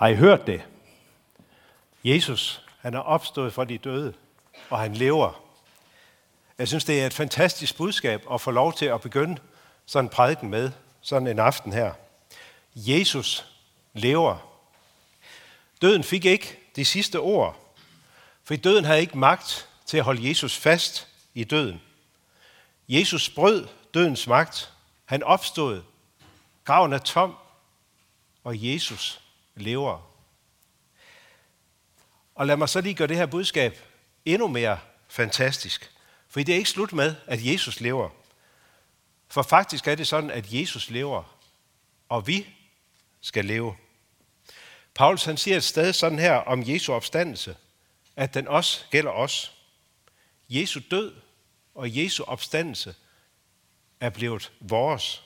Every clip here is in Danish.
Har I hørt det? Jesus, han er opstået fra de døde, og han lever. Jeg synes, det er et fantastisk budskab at få lov til at begynde sådan en prædiken med, sådan en aften her. Jesus lever. Døden fik ikke de sidste ord, for døden havde ikke magt til at holde Jesus fast i døden. Jesus brød dødens magt. Han opstod. Graven er tom, og Jesus lever. Og lad mig så lige gøre det her budskab endnu mere fantastisk. For det er ikke slut med, at Jesus lever. For faktisk er det sådan, at Jesus lever, og vi skal leve. Paulus han siger et sted sådan her om Jesu opstandelse, at den også gælder os. Jesu død og Jesu opstandelse er blevet vores.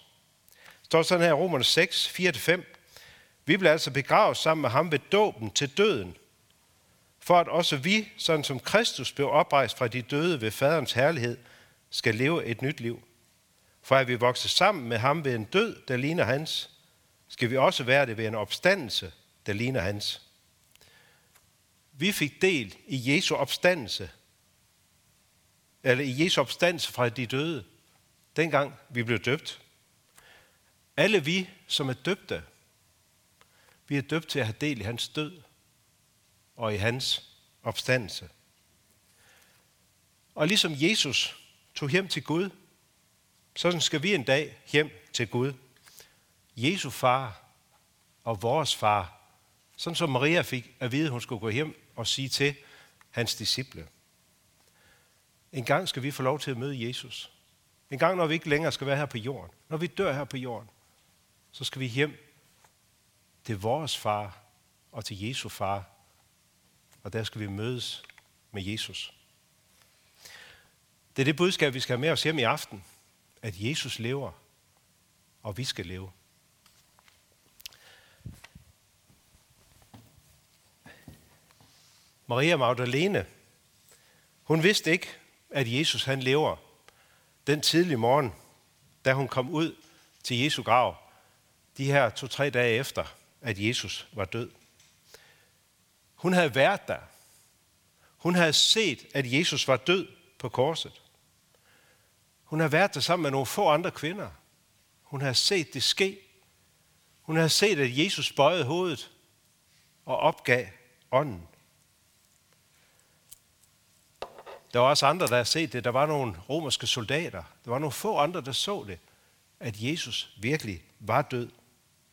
Det står sådan her i Romerne 6, 4-5. Vi bliver altså begravet sammen med ham ved dåben til døden, for at også vi, sådan som Kristus blev oprejst fra de døde ved faderens herlighed, skal leve et nyt liv. For at vi vokser sammen med ham ved en død, der ligner hans, skal vi også være det ved en opstandelse, der ligner hans. Vi fik del i Jesu opstandelse, eller i Jesu opstandelse fra de døde, dengang vi blev døbt. Alle vi, som er døbte, vi er døbt til at have del i hans død og i hans opstandelse. Og ligesom Jesus tog hjem til Gud, sådan skal vi en dag hjem til Gud. Jesu far og vores far, sådan som Maria fik at vide, at hun skulle gå hjem og sige til hans disciple. En gang skal vi få lov til at møde Jesus. En gang, når vi ikke længere skal være her på jorden. Når vi dør her på jorden, så skal vi hjem til vores far og til Jesu far. Og der skal vi mødes med Jesus. Det er det budskab, vi skal have med os hjem i aften. At Jesus lever, og vi skal leve. Maria Magdalene, hun vidste ikke, at Jesus han lever den tidlige morgen, da hun kom ud til Jesu grav, de her to-tre dage efter, at Jesus var død. Hun havde været der. Hun havde set, at Jesus var død på korset. Hun havde været der sammen med nogle få andre kvinder. Hun havde set det ske. Hun havde set, at Jesus bøjede hovedet og opgav ånden. Der var også andre, der havde set det. Der var nogle romerske soldater. Der var nogle få andre, der så det, at Jesus virkelig var død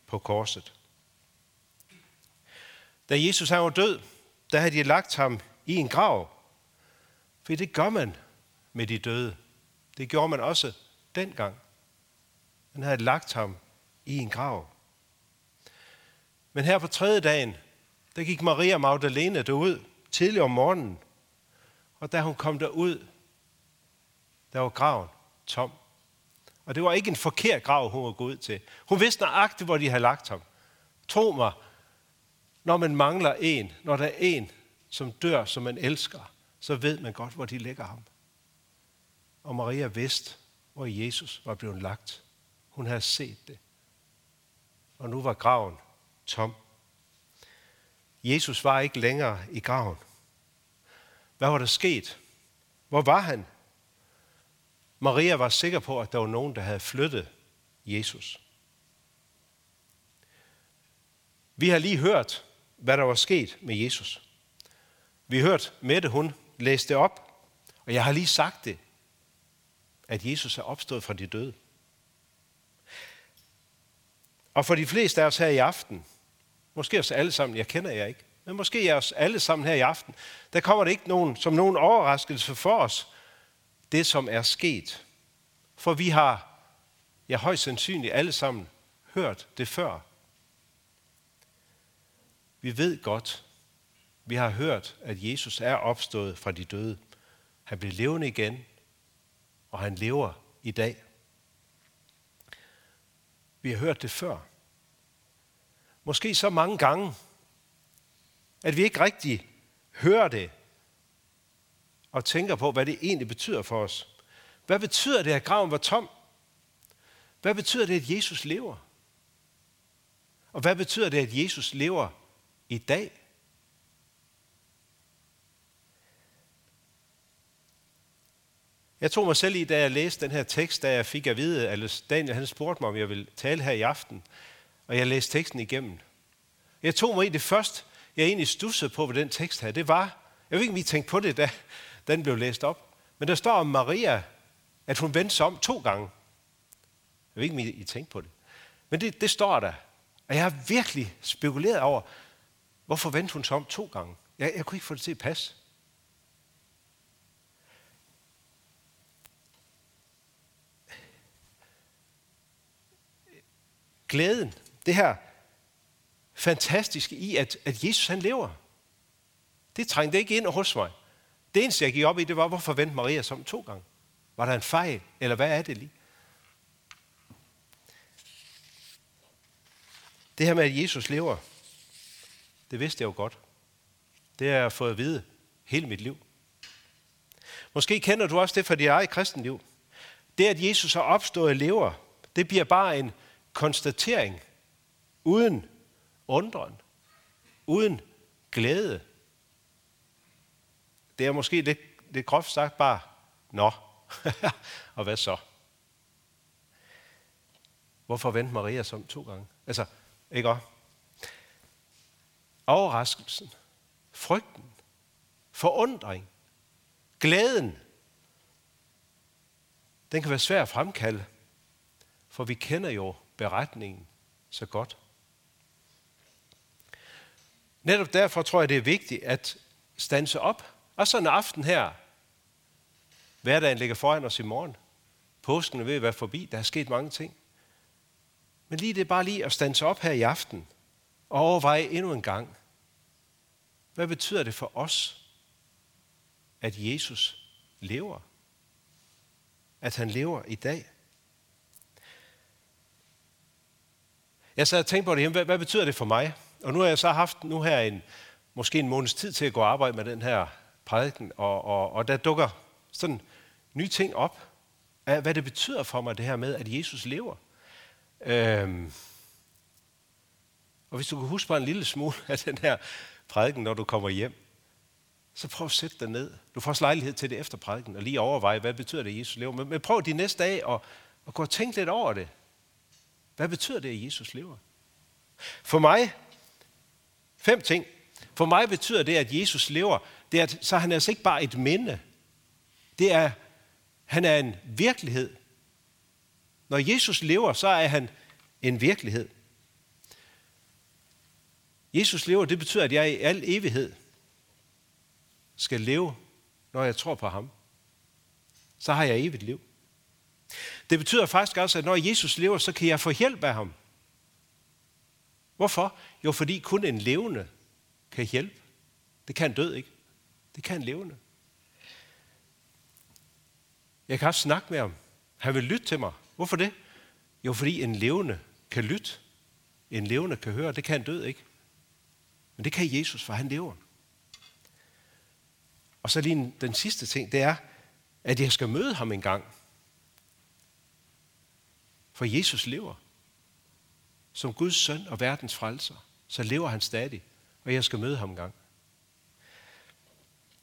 på korset. Da Jesus han var død, der havde de lagt ham i en grav. For det gør man med de døde. Det gjorde man også dengang. Man havde lagt ham i en grav. Men her på tredje dagen, der gik Maria Magdalene derud tidlig om morgenen og da hun kom derud, der var graven tom. Og det var ikke en forkert grav, hun var gået ud til. Hun vidste nøjagtigt, hvor de havde lagt ham. Tro mig, når man mangler en, når der er en, som dør, som man elsker, så ved man godt, hvor de lægger ham. Og Maria vidste, hvor Jesus var blevet lagt. Hun havde set det. Og nu var graven tom. Jesus var ikke længere i graven. Hvad var der sket? Hvor var han? Maria var sikker på, at der var nogen, der havde flyttet Jesus. Vi har lige hørt, hvad der var sket med Jesus. Vi har Mette, hun læste det op, og jeg har lige sagt det, at Jesus er opstået fra de døde. Og for de fleste af os her i aften, måske os alle sammen, jeg kender jer ikke, men måske er os alle sammen her i aften, der kommer det ikke nogen, som nogen overraskelse for os, det som er sket. For vi har, ja højst sandsynligt alle sammen, hørt det før. Vi ved godt, vi har hørt, at Jesus er opstået fra de døde. Han blev levende igen, og han lever i dag. Vi har hørt det før. Måske så mange gange, at vi ikke rigtig hører det og tænker på, hvad det egentlig betyder for os. Hvad betyder det, at graven var tom? Hvad betyder det, at Jesus lever? Og hvad betyder det, at Jesus lever i dag. Jeg tog mig selv i, da jeg læste den her tekst, da jeg fik at vide, at Daniel han spurgte mig, om jeg ville tale her i aften, og jeg læste teksten igennem. Jeg tog mig i det først, jeg egentlig stussede på ved den tekst her, det var, jeg ved ikke, om I tænkte på det, da den blev læst op, men der står om Maria, at hun vendte sig om to gange. Jeg ved ikke, om I, I tænkte på det. Men det, det står der. Og jeg har virkelig spekuleret over, hvorfor vendte hun sig om to gange. Jeg, jeg kunne ikke få det til at passe. Glæden, det her fantastiske i, at, at Jesus han lever. Det trængte ikke ind hos mig. Det eneste, jeg gik op i, det var, hvorfor vendte Maria som om to gange? Var der en fejl, eller hvad er det lige? Det her med, at Jesus lever, det vidste jeg jo godt. Det har jeg fået at vide hele mit liv. Måske kender du også det fra dit eget kristenliv. Det, at Jesus har opstået og lever, det bliver bare en konstatering, uden undren, uden glæde. Det er måske lidt, lidt groft sagt bare, nå, og hvad så? Hvorfor vendte Maria som to gange? Altså, ikke også? Overraskelsen, frygten, forundring, glæden, den kan være svær at fremkalde, for vi kender jo beretningen så godt. Netop derfor tror jeg, det er vigtigt at stanse op. Og sådan en aften her, hverdagen ligger foran os i morgen. Påsken er ved at være forbi, der er sket mange ting. Men lige det er bare lige at stanse op her i aften og overveje endnu en gang, hvad betyder det for os, at Jesus lever? At han lever i dag? Jeg sad og tænkte på det hjemme, hvad, hvad betyder det for mig? Og nu har jeg så haft nu her en, måske en måneds tid til at gå og arbejde med den her prædiken, og, og, og der dukker sådan nye ting op, af hvad det betyder for mig, det her med, at Jesus lever. Øhm, og hvis du kan huske bare en lille smule af den her prædiken, når du kommer hjem, så prøv at sætte dig ned. Du får også lejlighed til det efter prædiken, og lige overveje, hvad betyder det, at Jesus lever. Men, men prøv de næste dage at, at gå og tænke lidt over det. Hvad betyder det, at Jesus lever? For mig, fem ting. For mig betyder det, at Jesus lever, det er, at, så er han altså ikke bare et minde. Det er, han er en virkelighed. Når Jesus lever, så er han en virkelighed. Jesus lever, det betyder, at jeg i al evighed skal leve, når jeg tror på ham. Så har jeg evigt liv. Det betyder faktisk også, at når Jesus lever, så kan jeg få hjælp af ham. Hvorfor? Jo, fordi kun en levende kan hjælpe. Det kan en død ikke. Det kan en levende. Jeg kan også snakke med ham. Han vil lytte til mig. Hvorfor det? Jo, fordi en levende kan lytte. En levende kan høre. Det kan en død ikke. Men det kan Jesus, for han lever. Og så lige den sidste ting, det er, at jeg skal møde ham en gang. For Jesus lever. Som Guds søn og verdens frelser, så lever han stadig, og jeg skal møde ham en gang.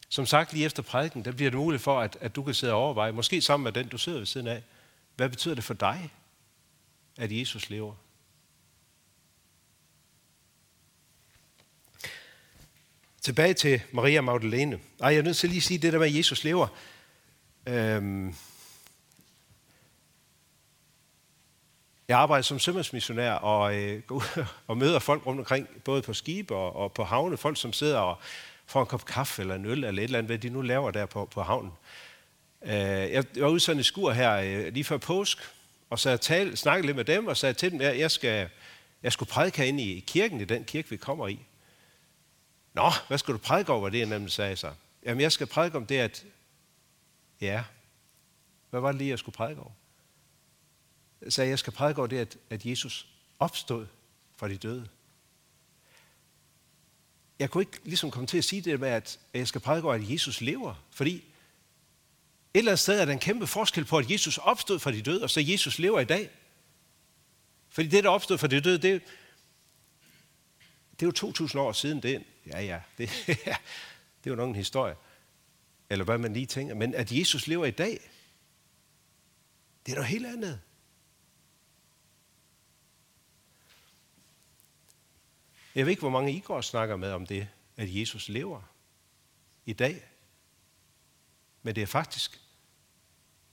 Som sagt, lige efter prædiken, der bliver det muligt for, at, at du kan sidde og overveje, måske sammen med den, du sidder ved siden af, hvad betyder det for dig, at Jesus lever? Tilbage til Maria Magdalene. Ej, jeg er nødt til lige at sige det der med, at Jesus lever. Øhm, Jeg arbejder som sømandsmissionær og øh, går ud og møder folk rundt omkring, både på skibe og, og på havne. Folk, som sidder og får en kop kaffe eller en øl eller et eller andet, hvad de nu laver der på, på havnen. Øh, jeg var ude sådan i skur her øh, lige før påsk, og så jeg tal, snakkede lidt med dem og sagde til dem, at jeg, skal, jeg skulle prædike ind i kirken, i den kirke, vi kommer i. Nå, hvad skal du prædike over det, nemlig sagde så. Jamen, jeg skal prædike om det, at... Ja, hvad var det lige, jeg skulle prædike over? sagde, jeg skal prædike over det, at, at Jesus opstod fra de døde. Jeg kunne ikke ligesom komme til at sige det med, at jeg skal prædike over, at Jesus lever, fordi et eller andet sted er der en kæmpe forskel på, at Jesus opstod fra de døde, og så Jesus lever i dag. Fordi det, der opstod fra de døde, det, det er jo 2000 år siden. Det, ja, ja, det, det er jo nok en historie. Eller hvad man lige tænker. Men at Jesus lever i dag, det er noget helt andet. Jeg ved ikke, hvor mange I går og snakker med om det, at Jesus lever i dag. Men det er faktisk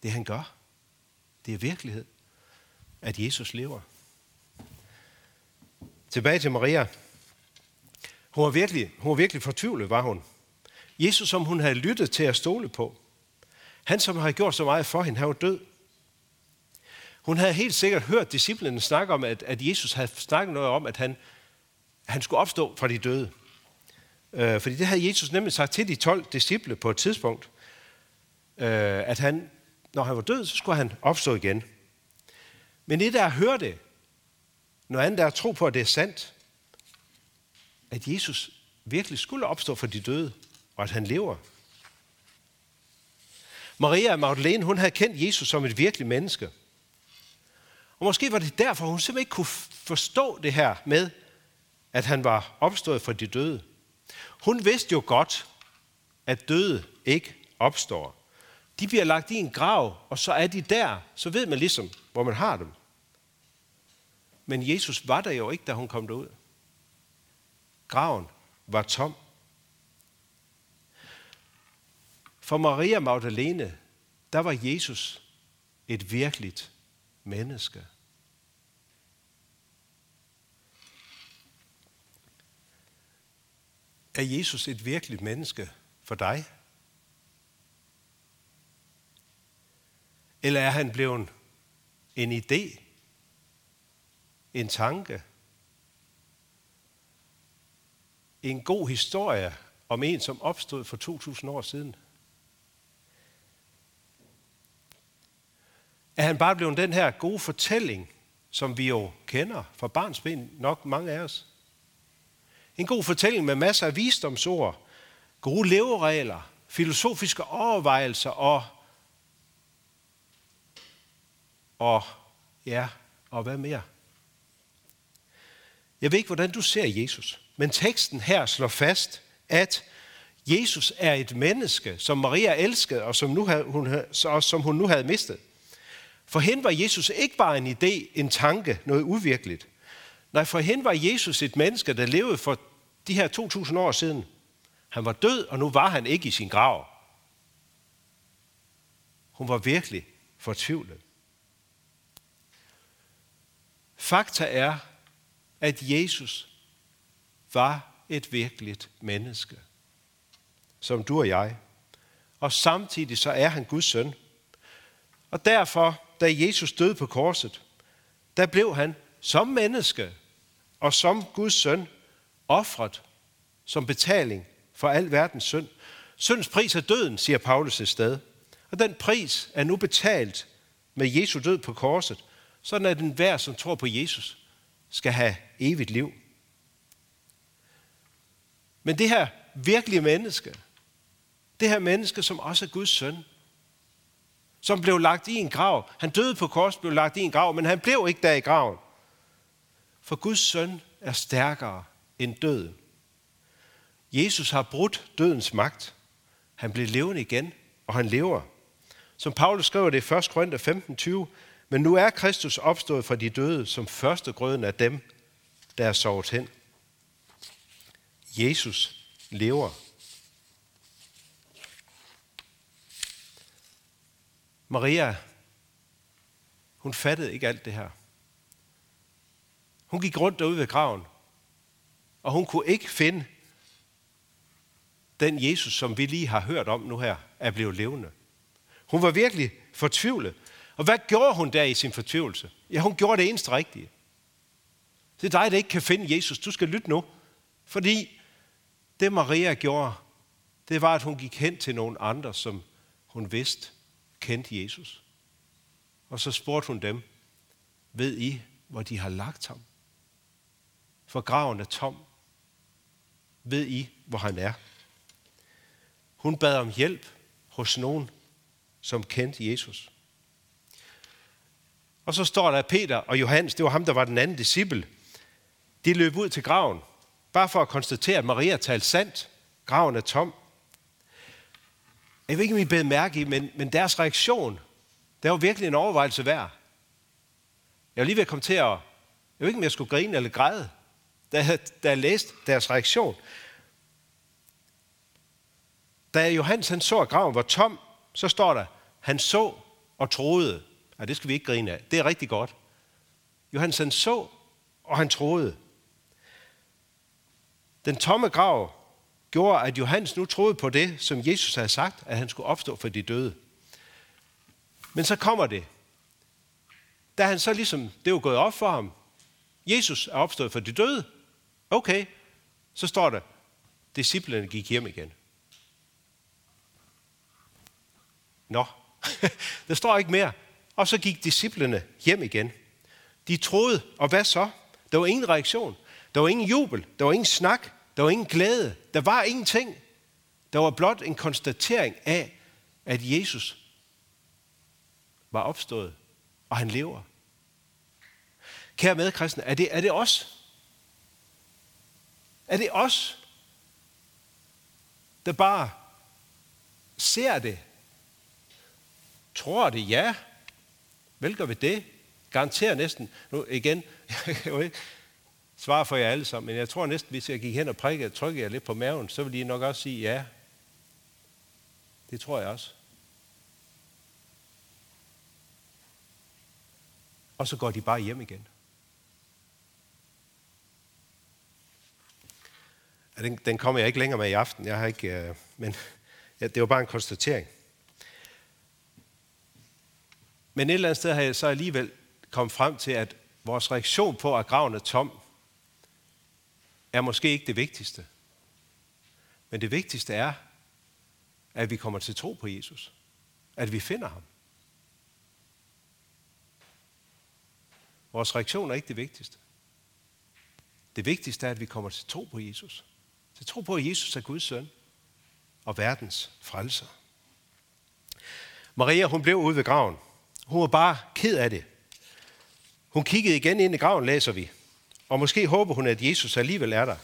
det, han gør. Det er virkelighed, at Jesus lever. Tilbage til Maria. Hun var virkelig, hun var virkelig fortvivlet, var hun. Jesus, som hun havde lyttet til at stole på. Han, som havde gjort så meget for hende, han var død. Hun havde helt sikkert hørt disciplinen snakke om, at, at Jesus havde snakket noget om, at han, han skulle opstå fra de døde. Øh, fordi det havde Jesus nemlig sagt til de 12 disciple på et tidspunkt, øh, at han, når han var død, så skulle han opstå igen. Men det der at høre det, noget andet er at tro på, at det er sandt, at Jesus virkelig skulle opstå for de døde, og at han lever. Maria Magdalene, hun havde kendt Jesus som et virkelig menneske. Og måske var det derfor, hun simpelthen ikke kunne forstå det her med, at han var opstået for de døde. Hun vidste jo godt, at døde ikke opstår. De bliver lagt i en grav, og så er de der. Så ved man ligesom, hvor man har dem. Men Jesus var der jo ikke, da hun kom derud. Graven var tom. For Maria Magdalene, der var Jesus et virkeligt menneske. Er Jesus et virkeligt menneske for dig? Eller er han blevet en idé, en tanke, en god historie om en, som opstod for 2000 år siden? Er han bare blevet den her gode fortælling, som vi jo kender fra barnsben, nok mange af os? En god fortælling med masser af visdomsord, gode leveregler, filosofiske overvejelser og, og ja, og hvad mere? Jeg ved ikke, hvordan du ser Jesus, men teksten her slår fast, at Jesus er et menneske, som Maria elskede, og som, nu havde, hun, og som hun nu havde mistet. For hende var Jesus ikke bare en idé, en tanke, noget uvirkeligt. Nej, for hende var Jesus et menneske, der levede for de her 2000 år siden. Han var død, og nu var han ikke i sin grav. Hun var virkelig fortvivlet. Fakta er, at Jesus var et virkeligt menneske, som du og jeg. Og samtidig så er han Guds søn. Og derfor, da Jesus døde på korset, der blev han som menneske og som Guds søn offret som betaling for al verdens synd. Syndens pris er døden, siger Paulus et sted. Og den pris er nu betalt med Jesu død på korset, sådan at den hver, som tror på Jesus, skal have evigt liv. Men det her virkelige menneske, det her menneske, som også er Guds søn, som blev lagt i en grav. Han døde på kors, blev lagt i en grav, men han blev ikke der i graven. For Guds søn er stærkere end døden. Jesus har brudt dødens magt. Han blev levende igen, og han lever. Som Paulus skriver det i 1. Korinther 15:20, men nu er Kristus opstået fra de døde som første grøden af dem, der er sovet hen. Jesus lever. Maria, hun fattede ikke alt det her. Hun gik rundt derude ved graven, og hun kunne ikke finde den Jesus, som vi lige har hørt om nu her, er blevet levende. Hun var virkelig fortvivlet. Og hvad gjorde hun der i sin fortvivlelse? Ja, hun gjorde det eneste rigtige. Det er dig, der ikke kan finde Jesus. Du skal lytte nu. Fordi det Maria gjorde, det var, at hun gik hen til nogle andre, som hun vidste kendte Jesus. Og så spurgte hun dem, ved I, hvor de har lagt ham? For graven er tom. Ved I, hvor han er? Hun bad om hjælp hos nogen, som kendte Jesus. Og så står der, at Peter og Johannes, det var ham, der var den anden disciple, de løb ud til graven, bare for at konstatere, at Maria talte sandt. Graven er tom. Jeg ved ikke, om I bed mærke i, men, men deres reaktion, det var virkelig en overvejelse værd. Jeg var lige ved at komme til at... Jeg ved ikke, om jeg skulle grine eller græde, da jeg, da jeg læste deres reaktion. Da Johannes han så, at graven var tom, så står der, han så og troede. Ja, det skal vi ikke grine af. Det er rigtig godt. Johannes han så, og han troede. Den tomme grav gjorde, at Johannes nu troede på det, som Jesus havde sagt, at han skulle opstå for de døde. Men så kommer det. Da han så ligesom, det var gået op for ham, Jesus er opstået for de døde. Okay, så står der, disciplene gik hjem igen. Nå, der står ikke mere. Og så gik disciplene hjem igen. De troede, og hvad så? Der var ingen reaktion. Der var ingen jubel. Der var ingen snak. Der var ingen glæde. Der var ingenting. Der var blot en konstatering af, at Jesus var opstået, og han lever. Kære medkristne, er det, er det os? Er det os, der bare ser det, tror det, ja, vel gør vi det, garanterer næsten, nu igen, svar for jer alle sammen, men jeg tror næsten, hvis jeg gik hen og prikkede, trykkede jer lidt på maven, så ville I nok også sige ja. Det tror jeg også. Og så går de bare hjem igen. Ja, den, den kommer jeg ikke længere med i aften. Jeg har ikke, øh, men ja, det var bare en konstatering. Men et eller andet sted har jeg så alligevel kommet frem til, at vores reaktion på, at graven er tom, er måske ikke det vigtigste. Men det vigtigste er, at vi kommer til tro på Jesus. At vi finder ham. Vores reaktion er ikke det vigtigste. Det vigtigste er, at vi kommer til tro på Jesus. Til tro på, at Jesus er Guds søn og verdens frelser. Maria, hun blev ude ved graven. Hun var bare ked af det. Hun kiggede igen ind i graven, læser vi. Og måske håber hun, at Jesus alligevel er der.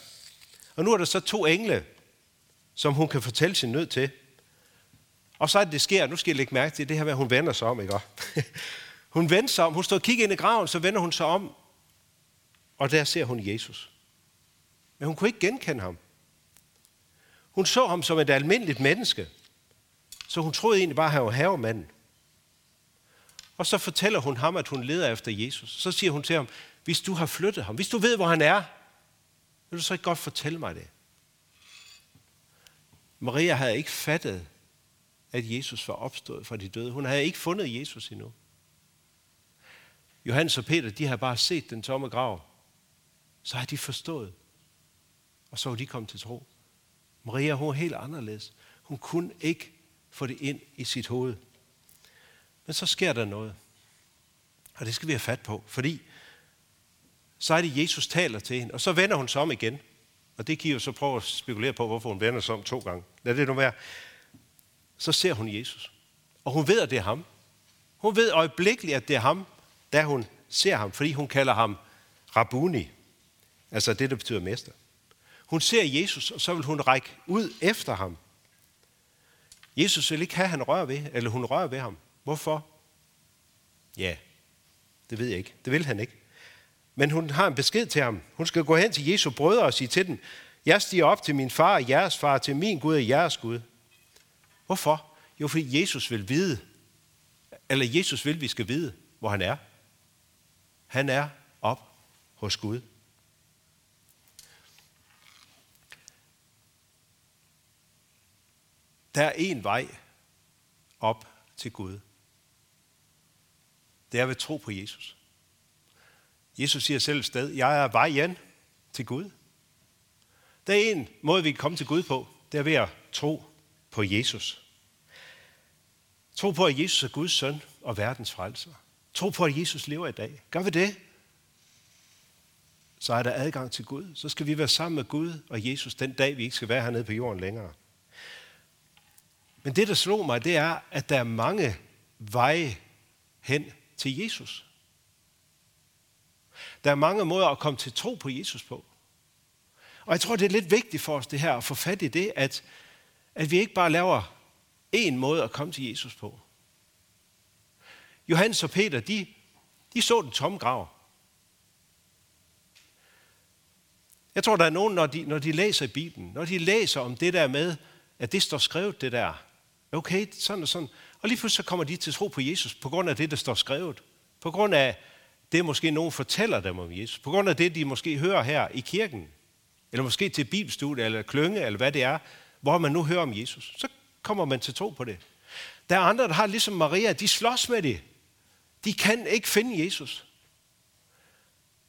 Og nu er der så to engle, som hun kan fortælle sin nød til. Og så er det, det sker, nu skal jeg lægge mærke til det her med, at hun vender sig om, ikke? Hun vender sig om, hun står og kigger ind i graven, så vender hun sig om, og der ser hun Jesus. Men hun kunne ikke genkende ham. Hun så ham som et almindeligt menneske, så hun troede egentlig bare, at han var havemanden. Og så fortæller hun ham, at hun leder efter Jesus. Så siger hun til ham, hvis du har flyttet ham, hvis du ved, hvor han er, vil du så ikke godt fortælle mig det? Maria havde ikke fattet, at Jesus var opstået fra de døde. Hun havde ikke fundet Jesus endnu. Johannes og Peter, de havde bare set den tomme grav. Så har de forstået. Og så var de kommet til tro. Maria, hun var helt anderledes. Hun kunne ikke få det ind i sit hoved. Men så sker der noget. Og det skal vi have fat på, fordi så er det, Jesus taler til hende, og så vender hun sig om igen. Og det kan I jo så prøve at spekulere på, hvorfor hun vender sig om to gange. Lad det nu være. Så ser hun Jesus. Og hun ved, at det er ham. Hun ved øjeblikkeligt, at det er ham, da hun ser ham, fordi hun kalder ham Rabuni. Altså det, der betyder mester. Hun ser Jesus, og så vil hun række ud efter ham. Jesus vil ikke have, at han rører ved, eller hun rører ved ham. Hvorfor? Ja, det ved jeg ikke. Det vil han ikke. Men hun har en besked til ham. Hun skal gå hen til Jesu brødre og sige til dem, jeg stiger op til min far og jeres far, til min Gud og jeres Gud. Hvorfor? Jo, fordi Jesus vil vide, eller Jesus vil, vi skal vide, hvor han er. Han er op hos Gud. Der er en vej op til Gud. Det er ved tro på Jesus. Jesus siger selv et sted, jeg er vejen til Gud. Der er en måde, vi kan komme til Gud på. Det er ved at tro på Jesus. Tro på, at Jesus er Guds søn og verdens frelser. Tro på, at Jesus lever i dag. Gør vi det, så er der adgang til Gud. Så skal vi være sammen med Gud og Jesus den dag, vi ikke skal være hernede på jorden længere. Men det, der slog mig, det er, at der er mange veje hen til Jesus. Der er mange måder at komme til tro på Jesus på. Og jeg tror, det er lidt vigtigt for os det her at få fat i det, at, at vi ikke bare laver en måde at komme til Jesus på. Johannes og Peter, de, de så den tomme grav. Jeg tror, der er nogen, når de, når de læser i Bibelen, når de læser om det der med, at det står skrevet det der, okay, sådan og sådan, og lige pludselig så kommer de til tro på Jesus på grund af det, der står skrevet. På grund af det, måske nogen fortæller dem om Jesus. På grund af det, de måske hører her i kirken. Eller måske til bibelstudie eller klønge, eller hvad det er, hvor man nu hører om Jesus. Så kommer man til tro på det. Der er andre, der har ligesom Maria, de slås med det. De kan ikke finde Jesus.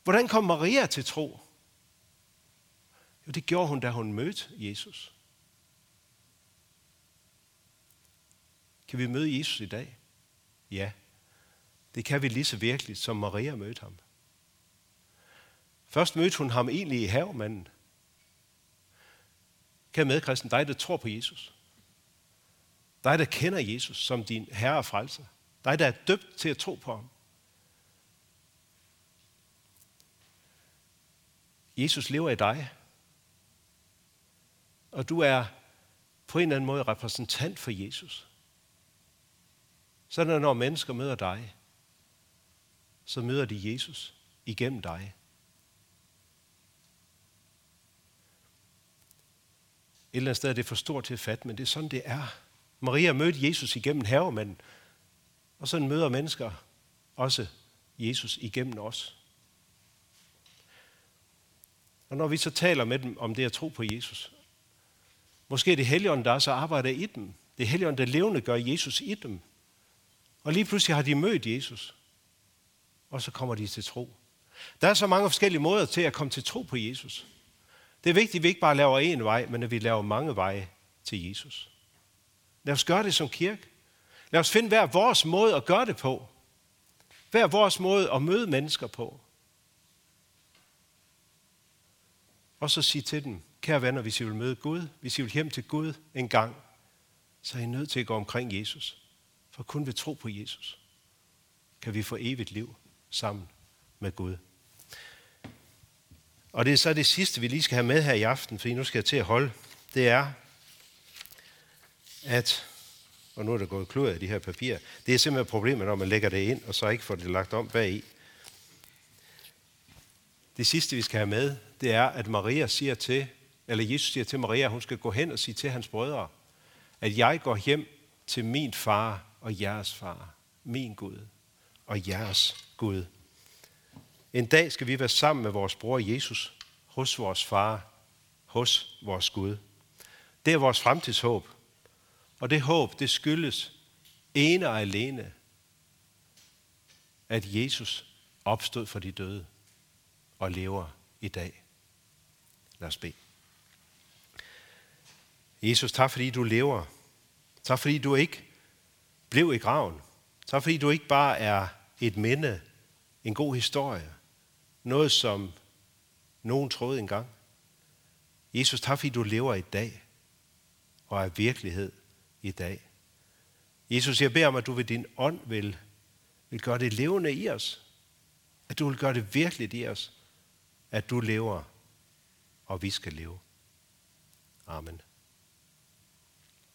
Hvordan kom Maria til tro? Jo, det gjorde hun, da hun mødte Jesus. Kan vi møde Jesus i dag? Ja. Det kan vi lige så virkelig, som Maria mødte ham. Først mødte hun ham egentlig i havmanden. Kan med, Kristen, dig, der tror på Jesus. Dig, der kender Jesus som din herre og frelser. Dig, der er døbt til at tro på ham. Jesus lever i dig. Og du er på en eller anden måde repræsentant for Jesus. Sådan når mennesker møder dig, så møder de Jesus igennem dig. Et eller andet sted er det for stort til at fatte, men det er sådan, det er. Maria mødte Jesus igennem havemanden, og sådan møder mennesker også Jesus igennem os. Og når vi så taler med dem om det at tro på Jesus, måske er det Helligånden, der så arbejder i dem. Det er Helligånden, der levende gør Jesus i dem. Og lige pludselig har de mødt Jesus, og så kommer de til tro. Der er så mange forskellige måder til at komme til tro på Jesus. Det er vigtigt, at vi ikke bare laver én vej, men at vi laver mange veje til Jesus. Lad os gøre det som kirke. Lad os finde hver vores måde at gøre det på. Hver vores måde at møde mennesker på. Og så sige til dem, kære venner, hvis I vil møde Gud, hvis I vil hjem til Gud en gang, så er I nødt til at gå omkring Jesus. For kun ved tro på Jesus, kan vi få evigt liv sammen med Gud. Og det er så det sidste, vi lige skal have med her i aften, for nu skal jeg til at holde. Det er, at, og nu er der gået klud af de her papirer, det er simpelthen problemet, når man lægger det ind, og så ikke får det lagt om bagi. i. Det sidste, vi skal have med, det er, at Maria siger til, eller Jesus siger til Maria, at hun skal gå hen og sige til hans brødre, at jeg går hjem til min far og jeres far, min Gud og jeres Gud. En dag skal vi være sammen med vores bror Jesus, hos vores far, hos vores Gud. Det er vores fremtidshåb. Og det håb, det skyldes ene og alene, at Jesus opstod for de døde og lever i dag. Lad os bede. Jesus, tak fordi du lever. Tak fordi du ikke blev i graven. Tak fordi du ikke bare er et minde, en god historie, noget som nogen troede engang. Jesus, tak fordi du lever i dag og er virkelighed i dag. Jesus, jeg beder om, at du ved din ånd vil, vil gøre det levende i os. At du vil gøre det virkeligt i os. At du lever, og vi skal leve. Amen.